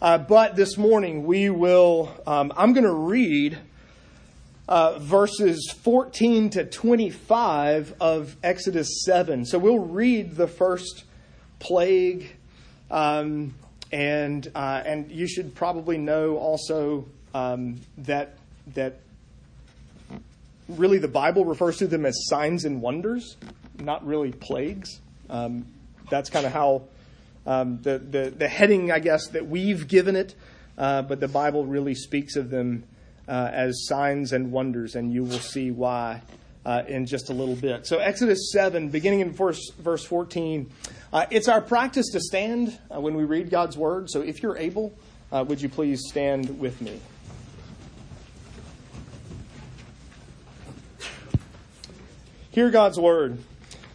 Uh, but this morning we will, um, I'm going to read uh, verses 14 to 25 of Exodus 7. So we'll read the first plague, um, and, uh, and you should probably know also um, that, that really the Bible refers to them as signs and wonders, not really plagues. Um, that's kind of how um, the, the, the heading, I guess, that we've given it, uh, but the Bible really speaks of them uh, as signs and wonders, and you will see why uh, in just a little bit. So, Exodus 7, beginning in verse, verse 14, uh, it's our practice to stand uh, when we read God's word. So, if you're able, uh, would you please stand with me? Hear God's word.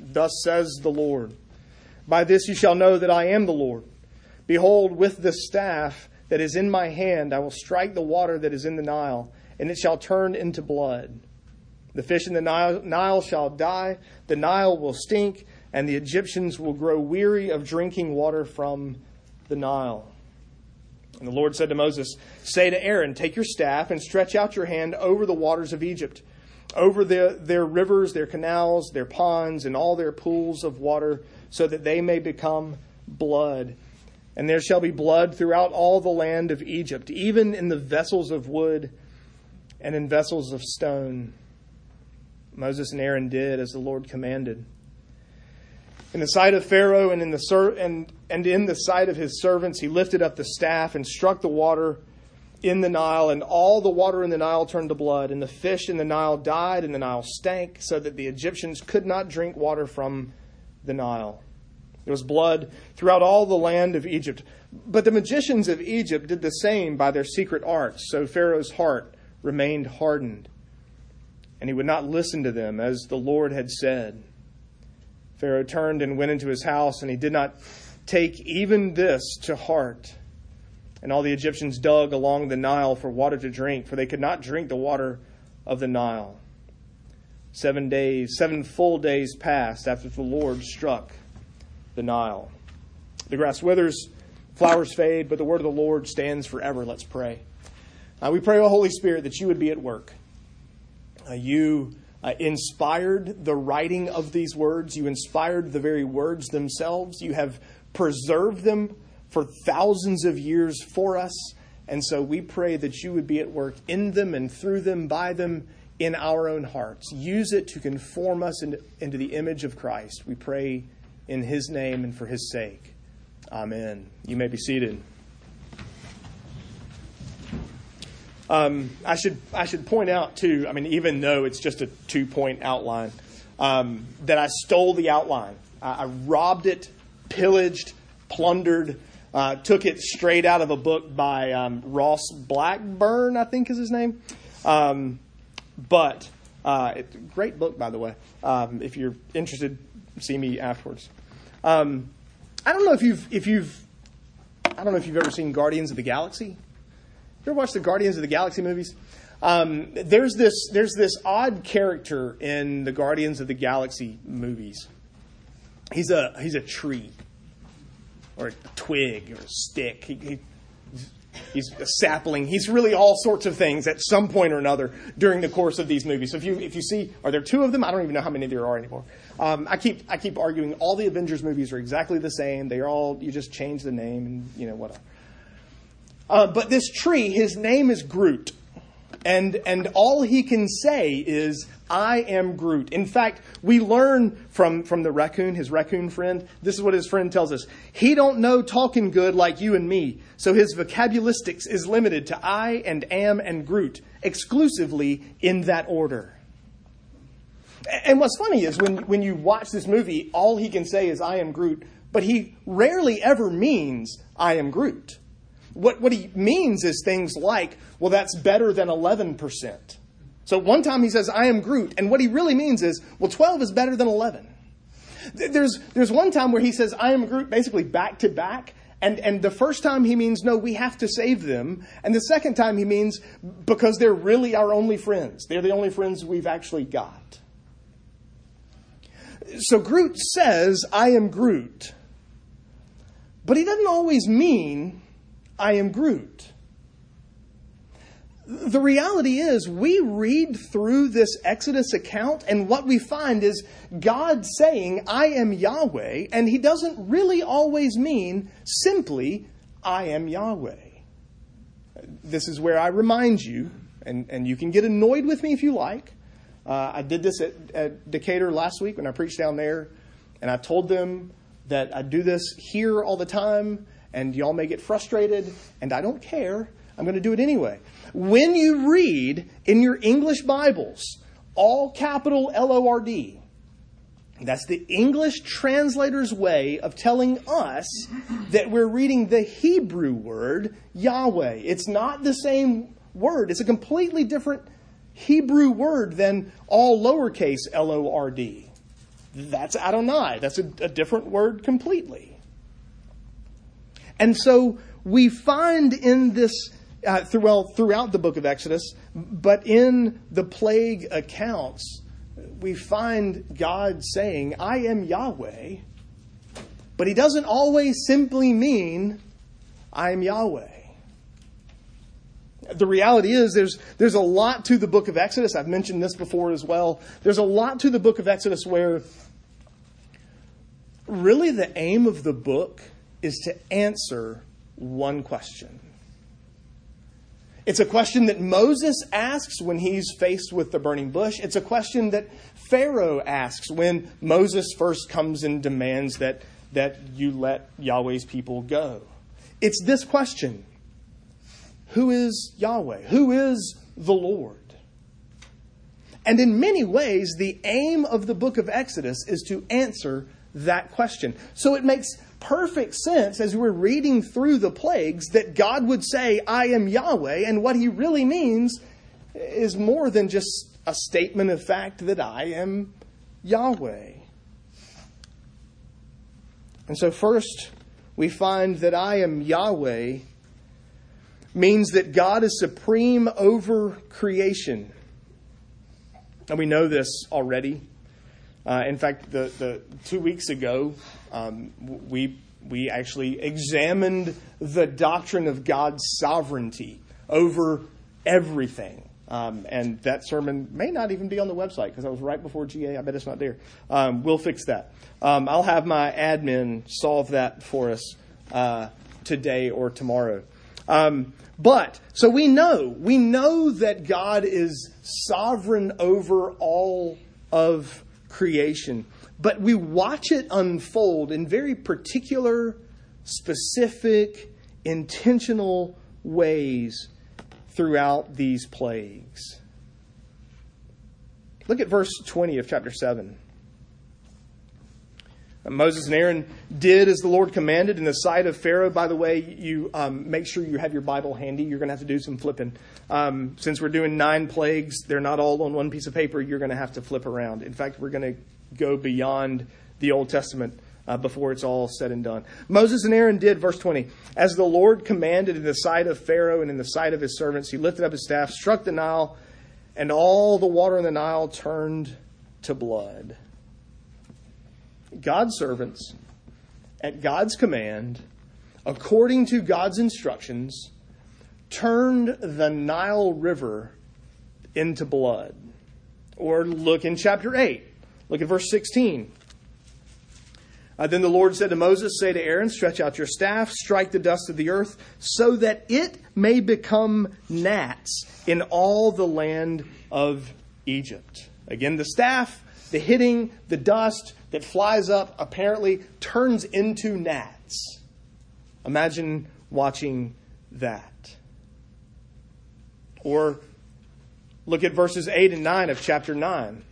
Thus says the Lord By this you shall know that I am the Lord. Behold, with the staff that is in my hand, I will strike the water that is in the Nile, and it shall turn into blood. The fish in the Nile, Nile shall die, the Nile will stink, and the Egyptians will grow weary of drinking water from the Nile. And the Lord said to Moses, Say to Aaron, Take your staff and stretch out your hand over the waters of Egypt over the, their rivers, their canals, their ponds, and all their pools of water, so that they may become blood. And there shall be blood throughout all the land of Egypt, even in the vessels of wood and in vessels of stone. Moses and Aaron did as the Lord commanded. In the sight of Pharaoh and in the, ser- and, and in the sight of his servants, he lifted up the staff and struck the water in the Nile, and all the water in the Nile turned to blood, and the fish in the Nile died, and the Nile stank, so that the Egyptians could not drink water from the Nile. There was blood throughout all the land of Egypt. But the magicians of Egypt did the same by their secret arts, so Pharaoh's heart remained hardened, and he would not listen to them, as the Lord had said. Pharaoh turned and went into his house, and he did not take even this to heart. And all the Egyptians dug along the Nile for water to drink, for they could not drink the water of the Nile. Seven days, seven full days passed after the Lord struck the Nile. The grass withers, flowers fade, but the word of the Lord stands forever. Let's pray. Uh, we pray, O Holy Spirit, that you would be at work. Uh, you uh, inspired the writing of these words, you inspired the very words themselves, you have preserved them for thousands of years for us. And so we pray that you would be at work in them and through them, by them, in our own hearts. Use it to conform us into, into the image of Christ. We pray in his name and for his sake. Amen. You may be seated. Um, I should I should point out too. I mean, even though it's just a two point outline, um, that I stole the outline. I, I robbed it, pillaged, plundered uh, took it straight out of a book by um, Ross Blackburn, I think is his name. Um, but uh, it, great book, by the way. Um, if you're interested, see me afterwards. Um, I don't know if you've if you've I don't know if you've ever seen Guardians of the Galaxy. You ever watched the Guardians of the Galaxy movies? Um, there's this there's this odd character in the Guardians of the Galaxy movies. He's a he's a tree or a twig or a stick. He, he, he's a sapling. He's really all sorts of things at some point or another during the course of these movies. So if you if you see, are there two of them? I don't even know how many there are anymore. Um, I keep I keep arguing all the Avengers movies are exactly the same. They are all you just change the name and you know whatever. Uh, but this tree, his name is Groot. And, and all he can say is, I am Groot. In fact, we learn from, from the raccoon, his raccoon friend, this is what his friend tells us. He don't know talking good like you and me, so his vocabulistics is limited to I and am and Groot, exclusively in that order. And what's funny is when, when you watch this movie, all he can say is, I am Groot, but he rarely ever means, I am Groot. What, what he means is things like, well, that's better than 11%. So one time he says, I am Groot. And what he really means is, well, 12 is better than 11. There's, there's one time where he says, I am Groot, basically back to back. And, and the first time he means, no, we have to save them. And the second time he means, because they're really our only friends. They're the only friends we've actually got. So Groot says, I am Groot. But he doesn't always mean, I am Groot. The reality is, we read through this Exodus account, and what we find is God saying, I am Yahweh, and he doesn't really always mean simply, I am Yahweh. This is where I remind you, and, and you can get annoyed with me if you like. Uh, I did this at, at Decatur last week when I preached down there, and I told them that I do this here all the time, and y'all may get frustrated, and I don't care. I'm going to do it anyway. When you read in your English Bibles, all capital L O R D, that's the English translator's way of telling us that we're reading the Hebrew word Yahweh. It's not the same word, it's a completely different Hebrew word than all lowercase L O R D. That's Adonai. That's a, a different word completely. And so we find in this, uh, well, throughout the book of Exodus, but in the plague accounts, we find God saying, I am Yahweh, but he doesn't always simply mean, I am Yahweh. The reality is there's, there's a lot to the book of Exodus. I've mentioned this before as well. There's a lot to the book of Exodus where really the aim of the book is to answer one question. It's a question that Moses asks when he's faced with the burning bush. It's a question that Pharaoh asks when Moses first comes and demands that, that you let Yahweh's people go. It's this question Who is Yahweh? Who is the Lord? And in many ways, the aim of the book of Exodus is to answer that question. So it makes perfect sense as we're reading through the plagues that God would say, I am Yahweh, and what he really means is more than just a statement of fact that I am Yahweh. And so, first, we find that I am Yahweh means that God is supreme over creation. And we know this already. Uh, in fact, the, the two weeks ago, um, we we actually examined the doctrine of God's sovereignty over everything. Um, and that sermon may not even be on the website because I was right before GA. I bet it's not there. Um, we'll fix that. Um, I'll have my admin solve that for us uh, today or tomorrow. Um, but so we know we know that God is sovereign over all of creation. But we watch it unfold in very particular, specific, intentional ways throughout these plagues. Look at verse 20 of chapter 7. Moses and Aaron did as the Lord commanded in the sight of Pharaoh. By the way, you um, make sure you have your Bible handy. You're going to have to do some flipping. Um, since we're doing nine plagues, they're not all on one piece of paper. You're going to have to flip around. In fact, we're going to go beyond the Old Testament uh, before it's all said and done. Moses and Aaron did, verse 20, as the Lord commanded in the sight of Pharaoh and in the sight of his servants, he lifted up his staff, struck the Nile, and all the water in the Nile turned to blood. God's servants, at God's command, according to God's instructions, turned the Nile River into blood. Or look in chapter 8. Look at verse 16. Uh, then the Lord said to Moses, Say to Aaron, Stretch out your staff, strike the dust of the earth, so that it may become gnats in all the land of Egypt. Again, the staff, the hitting, the dust, that flies up apparently turns into gnats. Imagine watching that. Or look at verses 8 and 9 of chapter 9.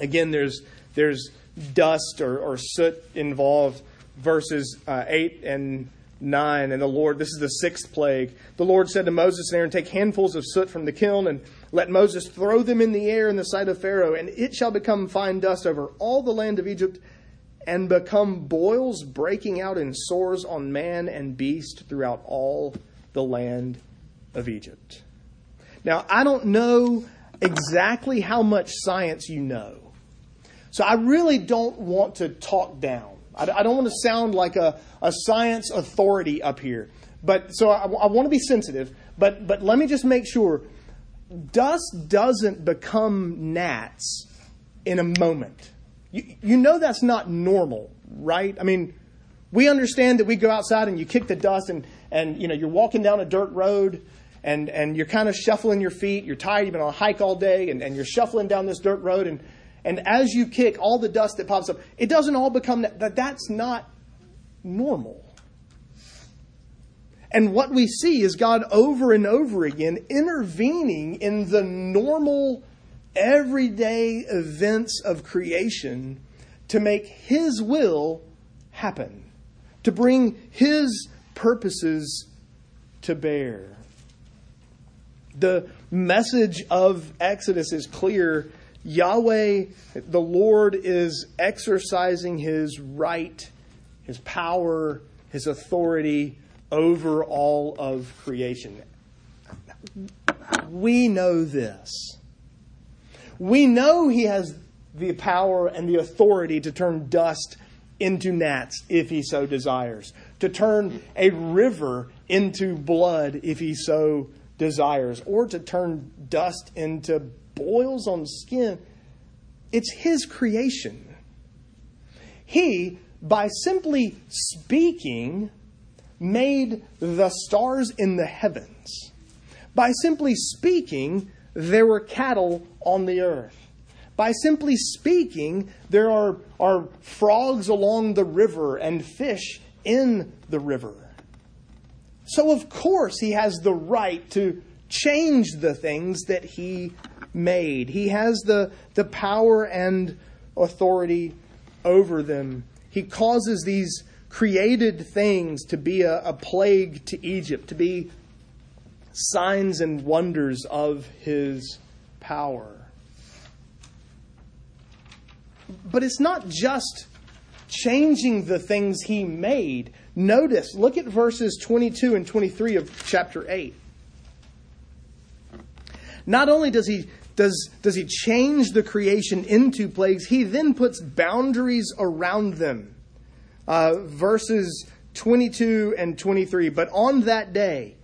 Again, there's, there's dust or, or soot involved. Verses uh, 8 and 9. And the Lord, this is the sixth plague. The Lord said to Moses and Aaron, Take handfuls of soot from the kiln and let Moses throw them in the air in the sight of Pharaoh, and it shall become fine dust over all the land of Egypt and become boils breaking out in sores on man and beast throughout all the land of Egypt. Now, I don't know exactly how much science you know. So I really don't want to talk down. I, don't want to sound like a, a science authority up here. But so I, I want to be sensitive. But but let me just make sure dust doesn't become gnats in a moment. You, you know that's not normal, right? I mean, we understand that we go outside and you kick the dust and, and you know, you're walking down a dirt road and, and you're kind of shuffling your feet. You're tired, you've been on a hike all day, and, and you're shuffling down this dirt road. And, and as you kick, all the dust that pops up, it doesn't all become that. That's not normal. And what we see is God over and over again intervening in the normal, everyday events of creation to make His will happen, to bring His purposes to bear. The message of Exodus is clear. Yahweh, the Lord, is exercising his right, his power, his authority over all of creation. We know this. We know he has the power and the authority to turn dust into gnats if he so desires, to turn a river into blood if he so desires or to turn dust into boils on skin. It's His creation. He, by simply speaking, made the stars in the heavens. By simply speaking, there were cattle on the earth. By simply speaking, there are, are frogs along the river and fish in the river. So, of course, he has the right to change the things that he made. He has the, the power and authority over them. He causes these created things to be a, a plague to Egypt, to be signs and wonders of his power. But it's not just changing the things he made. Notice, look at verses 22 and 23 of chapter 8. Not only does he does, does he change the creation into plagues, he then puts boundaries around them. Uh, verses 22 and 23. But on that day,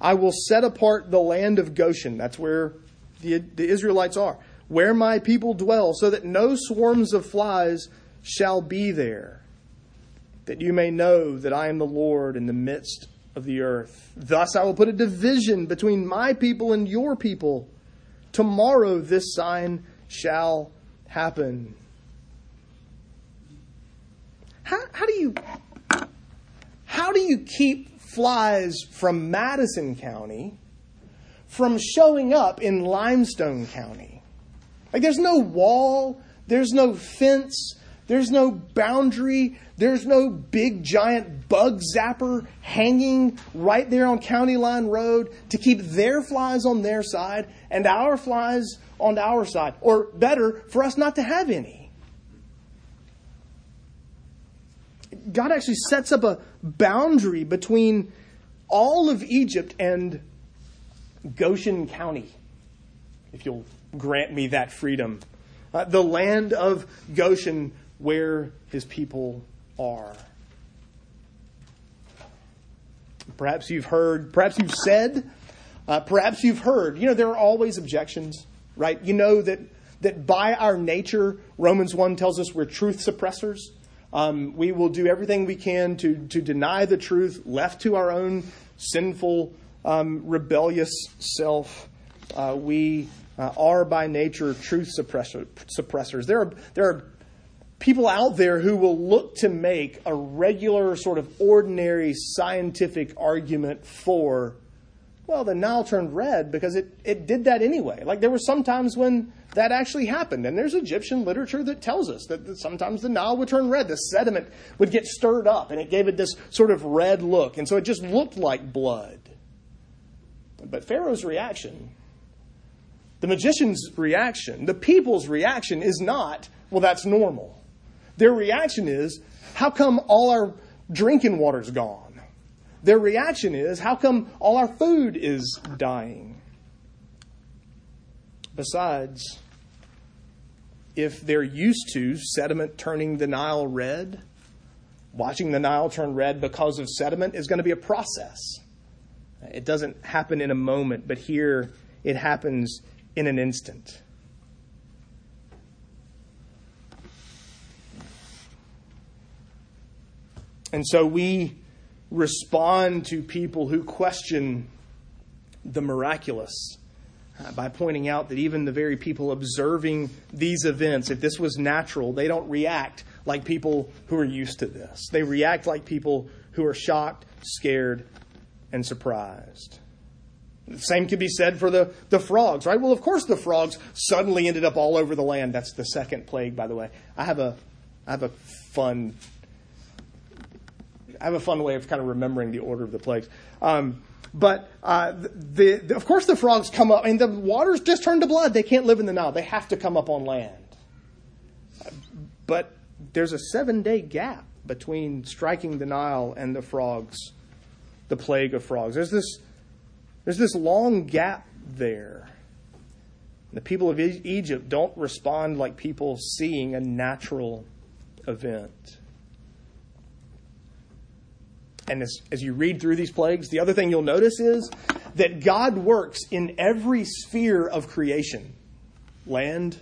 I will set apart the land of Goshen. That's where the, the Israelites are, where my people dwell, so that no swarms of flies shall be there that you may know that I am the Lord in the midst of the earth. Thus I will put a division between my people and your people. Tomorrow this sign shall happen. How, how do you how do you keep flies from Madison County from showing up in Limestone County? Like there's no wall, there's no fence, there's no boundary. There's no big giant bug zapper hanging right there on County Line Road to keep their flies on their side and our flies on our side. Or better, for us not to have any. God actually sets up a boundary between all of Egypt and Goshen County, if you'll grant me that freedom. Uh, the land of Goshen where his people are. Perhaps you've heard, perhaps you've said, uh, perhaps you've heard. You know, there are always objections, right? You know that, that by our nature, Romans 1 tells us we're truth suppressors. Um, we will do everything we can to, to deny the truth, left to our own sinful, um, rebellious self. Uh, we uh, are by nature truth suppressor, suppressors. There are, there are people out there who will look to make a regular, sort of ordinary scientific argument for, well, the Nile turned red because it, it did that anyway. Like there were some times when that actually happened. And there's Egyptian literature that tells us that sometimes the Nile would turn red. The sediment would get stirred up and it gave it this sort of red look. And so it just looked like blood. But Pharaoh's reaction, the magician's reaction, the people's reaction is not, well, that's normal. Their reaction is, how come all our drinking water's gone? Their reaction is, how come all our food is dying? Besides, if they're used to sediment turning the Nile red, watching the Nile turn red because of sediment is going to be a process. It doesn't happen in a moment, but here it happens in an instant. And so we respond to people who question the miraculous by pointing out that even the very people observing these events, if this was natural, they don't react like people who are used to this. They react like people who are shocked, scared, and surprised. The same could be said for the, the frogs, right? Well, of course, the frogs suddenly ended up all over the land. That's the second plague, by the way. I have a, I have a fun, I have a fun way of kind of remembering the order of the plagues. Um, but uh, the, the, of course, the frogs come up, and the waters just turn to blood. They can't live in the Nile. They have to come up on land. But there's a seven day gap between striking the Nile and the frogs, the plague of frogs. There's this, there's this long gap there. The people of Egypt don't respond like people seeing a natural event. And as, as you read through these plagues, the other thing you'll notice is that God works in every sphere of creation land,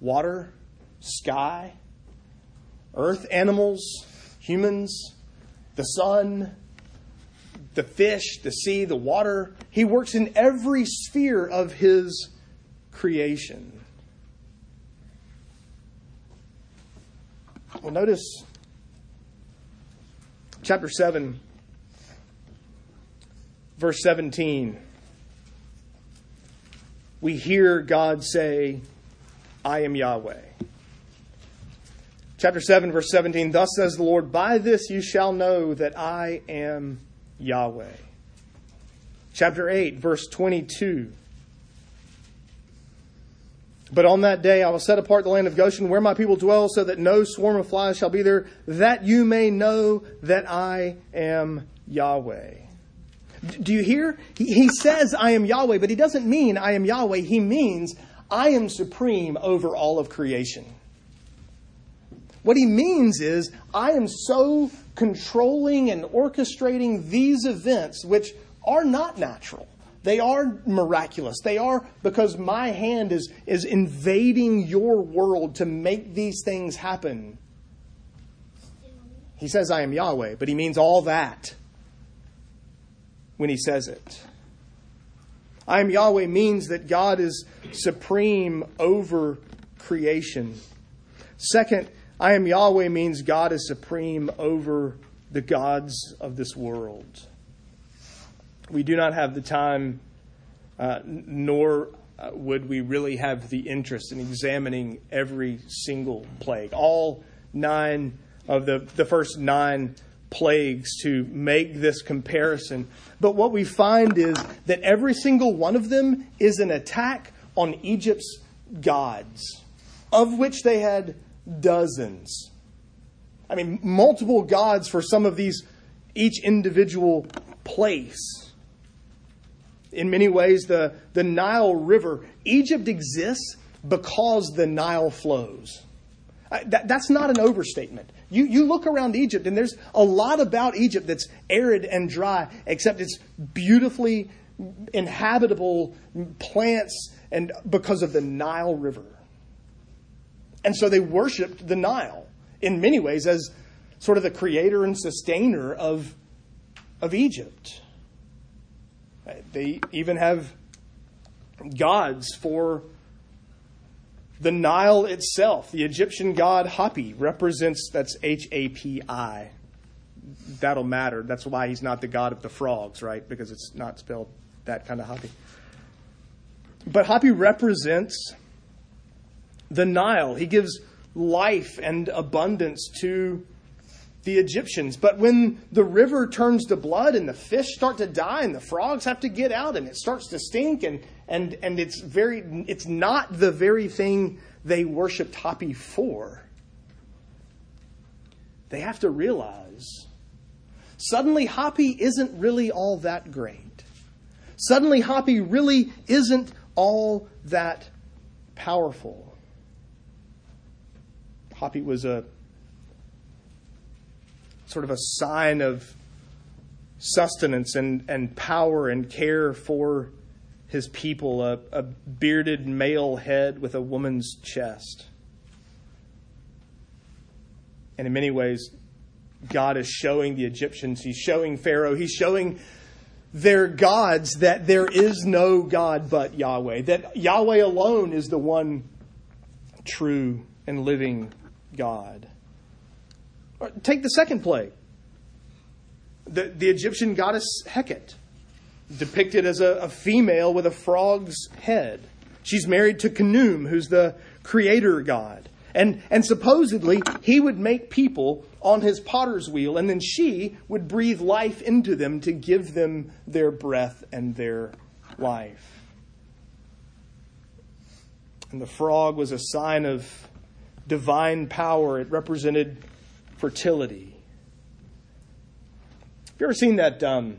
water, sky, earth, animals, humans, the sun, the fish, the sea, the water. He works in every sphere of his creation. Well, notice chapter 7, verse 17, we hear God say, I am Yahweh. Chapter 7, verse 17, thus says the Lord, By this you shall know that I am Yahweh. Chapter 8, verse 22, but on that day I will set apart the land of Goshen where my people dwell, so that no swarm of flies shall be there, that you may know that I am Yahweh. Do you hear? He, says, I am Yahweh, but he doesn't mean I am Yahweh. He means I am supreme over all of creation. What he means is, I am so controlling and orchestrating these events, which are not natural. They are miraculous. They are because my hand is, is invading your world to make these things happen. He says, I am Yahweh, but he means all that when he says it. I am Yahweh means that God is supreme over creation. Second, I am Yahweh means God is supreme over the gods of this world. We do not have the time, uh, nor uh, would we really have the interest in examining every single plague, all nine of the, the first nine plagues to make this comparison. But what we find is that every single one of them is an attack on Egypt's gods, of which they had dozens. I mean, multiple gods for some of these, each individual place in many ways the, the Nile River. Egypt exists because the Nile flows. That, that's not an overstatement. You, you look around Egypt, and there's a lot about Egypt that's arid and dry, except it's beautifully inhabitable plants and because of the Nile River. And so they worshiped the Nile in many ways as sort of the creator and sustainer of, of Egypt. They even have gods for the Nile itself. The Egyptian god Hapi represents, that's H A P I. That'll matter. That's why he's not the god of the frogs, right? Because it's not spelled that kind of Hapi. But Hapi represents the Nile. He gives life and abundance to the Egyptians. But when the river turns to blood and the fish start to die and the frogs have to get out and it starts to stink and, and, and it's very it's not the very thing they worshiped Hapi for. They have to realize suddenly Hapi isn't really all that great. Suddenly Hapi really isn't all that powerful. Hapi was a sort of a sign of sustenance and, and power and care for his people, a, a bearded male head with a woman's chest. And in many ways, God is showing the Egyptians, he's showing Pharaoh, he's showing their gods that there is no God but Yahweh, that Yahweh alone is the one true and living God. Take the second plague. The, the Egyptian goddess Heket, depicted as a, a female with a frog's head. She's married to Khnum, who's the creator god. And, and supposedly, he would make people on his potter's wheel, and then she would breathe life into them to give them their breath and their life. And the frog was a sign of divine power, it represented fertility. Have you ever seen that um,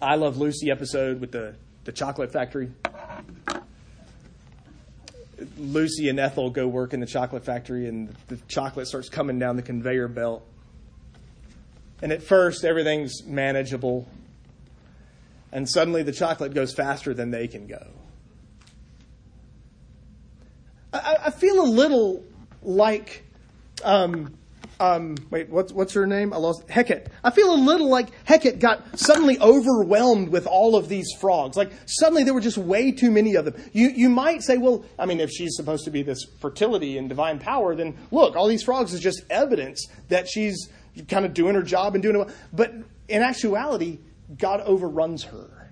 I Love Lucy episode with the, the chocolate factory? Lucy and Ethel go work in the chocolate factory, and the chocolate starts coming down the conveyor belt. And at first, everything's manageable. And suddenly, the chocolate goes faster than they can go. I, I feel a little like um, um, wait, what's what's her name? I lost Heket. I feel a little like Heket got suddenly overwhelmed with all of these frogs. Like suddenly there were just way too many of them. You you might say, well, I mean, if she's supposed to be this fertility and divine power, then look, all these frogs is just evidence that she's kind of doing her job and doing it. But in actuality, God overruns her.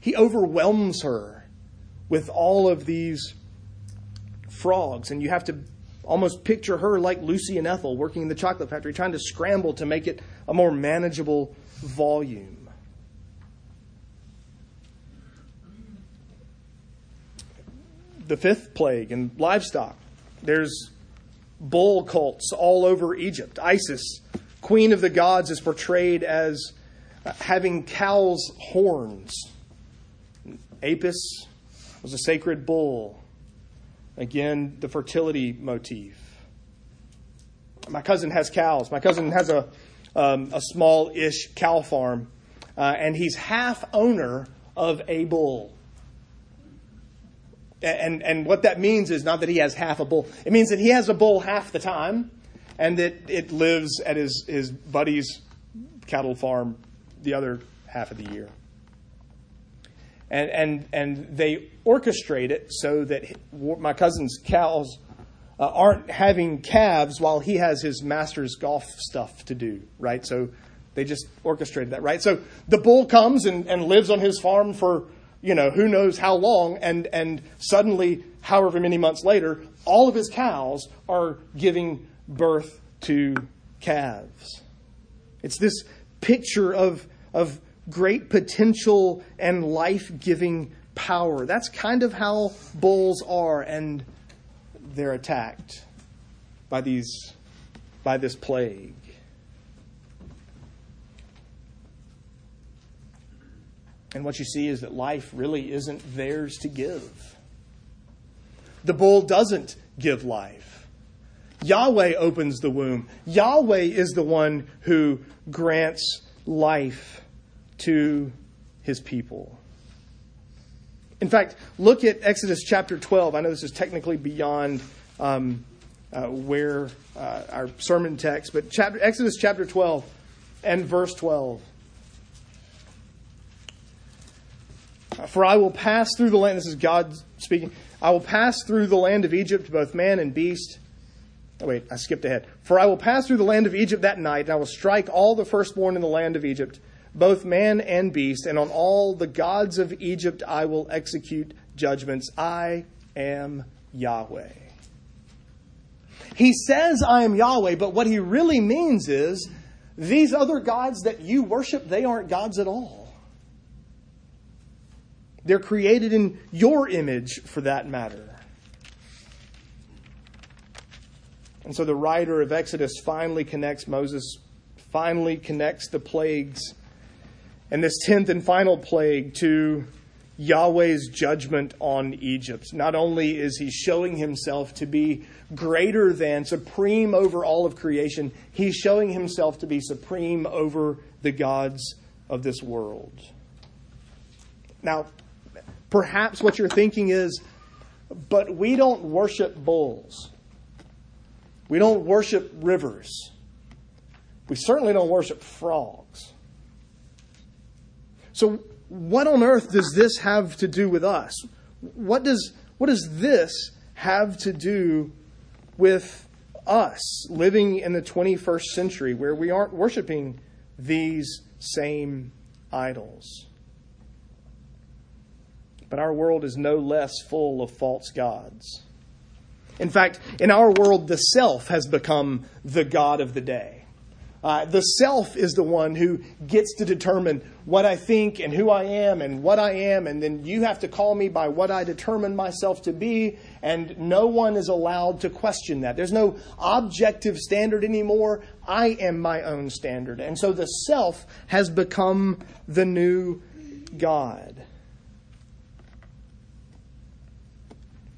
He overwhelms her with all of these frogs, and you have to almost picture her like Lucy and Ethel working in the chocolate factory, trying to scramble to make it a more manageable volume. The fifth plague in livestock. There's bull cults all over Egypt. Isis, queen of the gods, is portrayed as uh, having cow's horns. Apis was a sacred bull. Again, the fertility motif. My cousin has cows. My cousin has a, um, a small ish cow farm, uh, and he's half owner of a bull. And, and what that means is not that he has half a bull, it means that he has a bull half the time, and that it lives at his, his buddy's cattle farm the other half of the year and and and they orchestrate it so that my cousin's cows uh, aren't having calves while he has his master's golf stuff to do, right? So they just orchestrated that, right? So the bull comes and, and lives on his farm for you know who knows how long, and and suddenly, however many months later, all of his cows are giving birth to calves. It's this picture of of great potential and life giving power. That's kind of how bulls are, and they're attacked by these by this plague. And what you see is that life really isn't theirs to give. The bull doesn't give life. Yahweh opens the womb. Yahweh is the one who grants life to his people. In fact, look at Exodus chapter 12. I know this is technically beyond um, uh, where uh, our sermon text, but chapter, Exodus chapter 12 and verse 12. For I will pass through the land, this is God speaking. I will pass through the land of Egypt, both man and beast. Oh, wait, I skipped ahead. For I will pass through the land of Egypt that night, and I will strike all the firstborn in the land of Egypt both man and beast, and on all the gods of Egypt I will execute judgments. I am Yahweh. He says, I am Yahweh, but what he really means is these other gods that you worship, they aren't gods at all. They're created in your image, for that matter. And so the writer of Exodus finally connects Moses, finally connects the plagues, and this tenth and final plague to Yahweh's judgment on Egypt. Not only is he showing himself to be greater than, supreme over all of creation, he's showing himself to be supreme over the gods of this world. Now, perhaps what you're thinking is, but we don't worship bulls. We don't worship rivers. We certainly don't worship frogs. So, what on earth does this have to do with us? What does, what does this have to do with us living in the 21st century where we aren't worshiping these same idols? But our world is no less full of false gods. In fact, in our world, the self has become the God of the day. Uh, the self is the one who gets to determine what I think and who I am and what I am, and then you have to call me by what I determine myself to be, and no one is allowed to question that. There's no objective standard anymore. I am my own standard. And so the self has become the new God.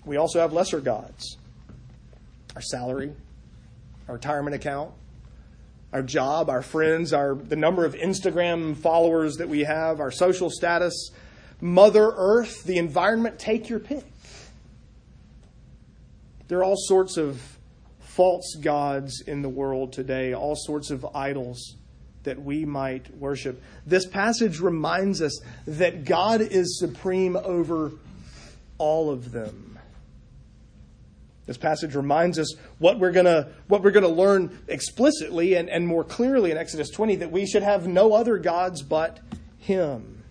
We also have lesser gods our salary, our retirement account, our job, our friends, our the number of Instagram followers that we have, our social status, Mother Earth, the environment, take your pick. There are all sorts of false gods in the world today, all sorts of idols that we might worship. This passage reminds us that God is supreme over all of them. This passage reminds us what we're gonna what we're gonna learn explicitly and, and more clearly in Exodus 20 that we should have no other gods but Him.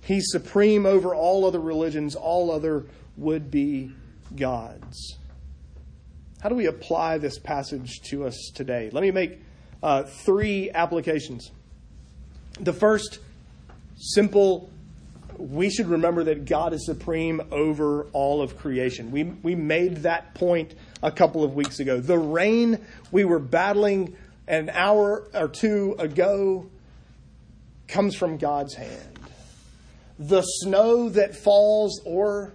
He's supreme over all other religions, all other would be gods. How do we apply this passage to us today? Let me make uh, three applications. The first, simple we should remember that God is supreme over all of creation. We, we made that point a couple of weeks ago. The rain we were battling an hour or two ago comes from God's hand. The snow that falls or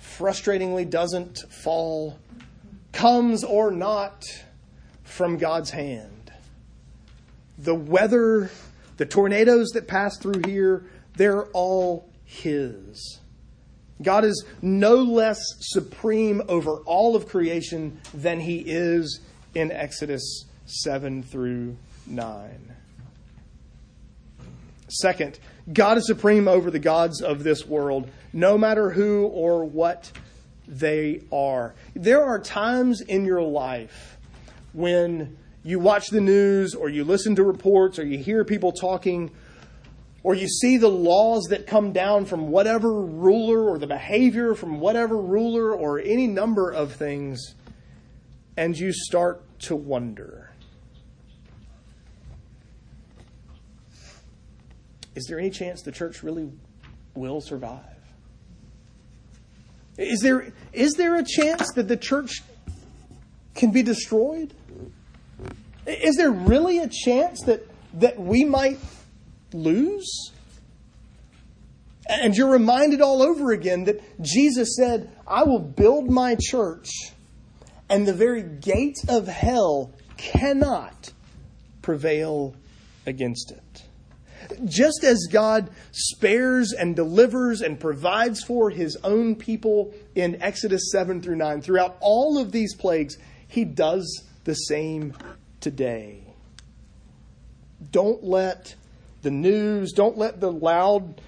frustratingly doesn't fall comes or not from God's hand. The weather, the tornadoes that pass through here, they're all His. God is no less supreme over all of creation than He is in Exodus 7 through 9. Second, God is supreme over the gods of this world, no matter who or what they are. There are times in your life when you watch the news or you listen to reports or you hear people talking or you see the laws that come down from whatever ruler or the behavior from whatever ruler or any number of things, and you start to wonder is there any chance the church really will survive? Is there, is there a chance that the church can be destroyed? Is there really a chance that, that we might lose? And you're reminded all over again that Jesus said, I will build my church, and the very gates of hell cannot prevail against it. Just as God spares and delivers and provides for his own people in Exodus 7 through 9, throughout all of these plagues, he does the same today. Don't let the news, don't let the loud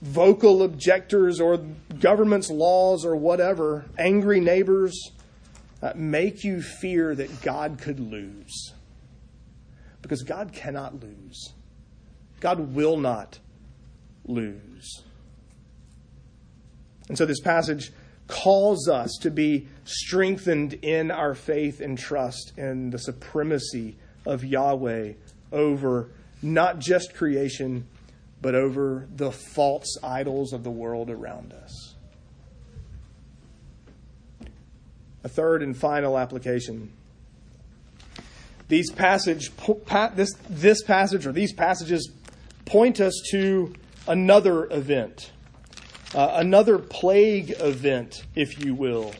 vocal objectors or government's laws or whatever, angry neighbors, uh, make you fear that God could lose. Because God cannot lose. God will not lose. And so this passage calls us to be strengthened in our faith and trust in the supremacy of Yahweh over not just creation, but over the false idols of the world around us. A third and final application. These passage, this, this passage or these passages point us to another event, uh, another plague event, if you will,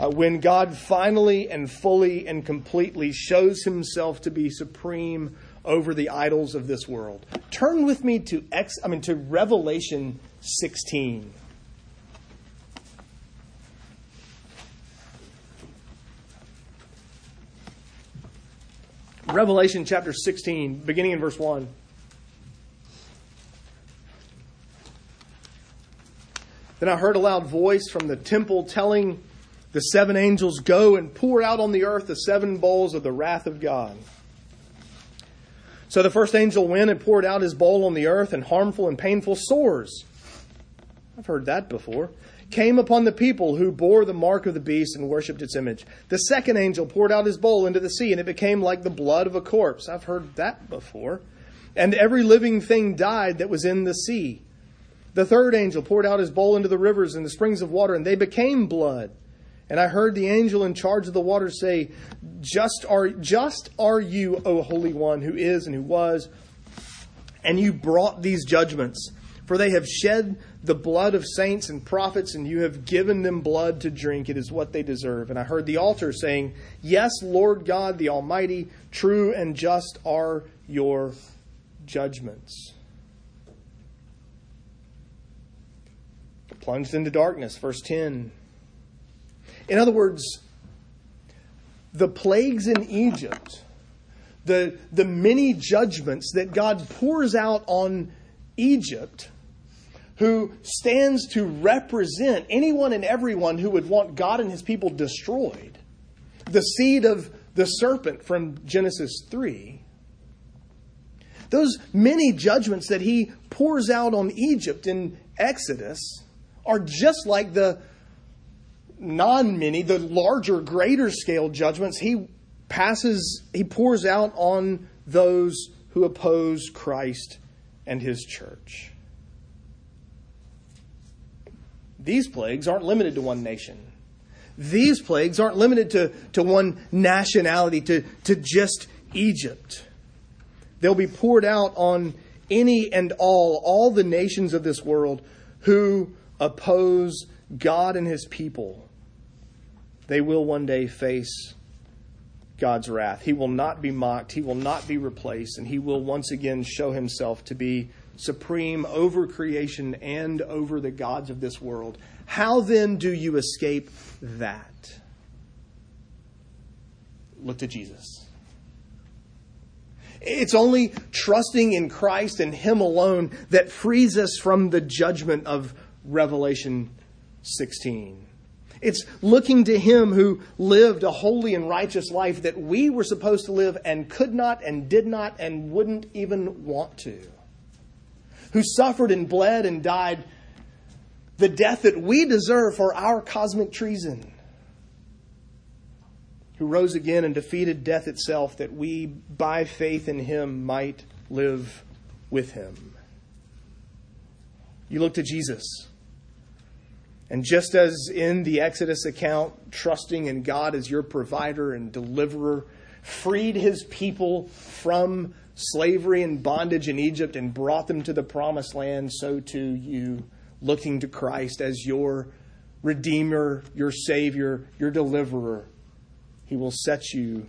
uh, when God finally and fully and completely shows himself to be supreme over the idols of this world. Turn with me to Ex, I mean to Revelation 16. Revelation chapter 16, beginning in verse 1. Then I heard a loud voice from the temple telling the seven angels, Go and pour out on the earth the seven bowls of the wrath of God. So the first angel went and poured out his bowl on the earth, and harmful and painful sores. I've heard that before. Came upon the people who bore the mark of the beast and worshipped its image. The second angel poured out his bowl into the sea, and it became like the blood of a corpse. I've heard that before. And every living thing died that was in the sea. The third angel poured out his bowl into the rivers and the springs of water, and they became blood. And I heard the angel in charge of the waters say, Just are, just are you, O Holy One, who is and who was, and you brought these judgments. For they have shed the blood of saints and prophets, and you have given them blood to drink. It is what they deserve. And I heard the altar saying, Yes, Lord God, the Almighty, true and just are your judgments. plunged into darkness. Verse 10. In other words, the plagues in Egypt, the, the many judgments that God pours out on Egypt, who stands to represent anyone and everyone who would want God and his people destroyed, the seed of the serpent from Genesis 3. Those many judgments that he pours out on Egypt in Exodus are just like the non many, the larger, greater scale judgments he passes, he pours out on those who oppose Christ and his church. These plagues aren't limited to one nation. These plagues aren't limited to, to one nationality, to, to just Egypt. They'll be poured out on any and all, all the nations of this world who oppose God and his people, they will one day face God's wrath. He will not be mocked, he will not be replaced, and he will once again show himself to be supreme over creation and over the gods of this world. How then do you escape that? Look to Jesus. It's only trusting in Christ and Him alone that frees us from the judgment of Revelation 16. It's looking to him who lived a holy and righteous life that we were supposed to live and could not and did not and wouldn't even want to. Who suffered and bled and died the death that we deserve for our cosmic treason. Who rose again and defeated death itself that we, by faith in him, might live with him. You look to Jesus and just as in the Exodus account, trusting in God as your provider and deliverer, freed his people from slavery and bondage in Egypt and brought them to the promised land, so too you, looking to Christ as your Redeemer, your Savior, your Deliverer, he will set you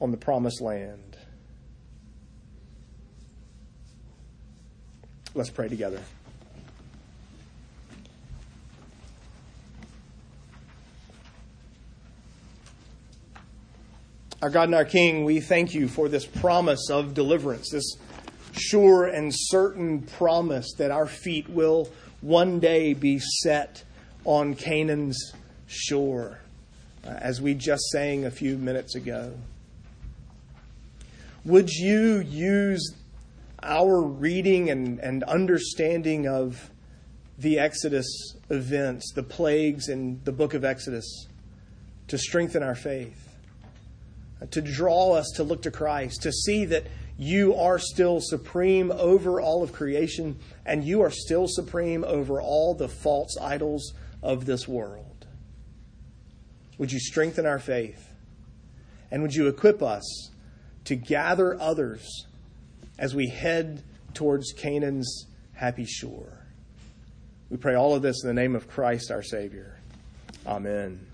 on the promised land. Let's pray together. Our God and our King, we thank you for this promise of deliverance, this sure and certain promise that our feet will one day be set on Canaan's shore, uh, as we just sang a few minutes ago. Would you use our reading and, and understanding of the Exodus events, the plagues in the book of Exodus, to strengthen our faith, to draw us to look to Christ, to see that you are still supreme over all of creation, and you are still supreme over all the false idols of this world. Would you strengthen our faith? And would you equip us to gather others as we head towards Canaan's happy shore? We pray all of this in the name of Christ our Savior. Amen.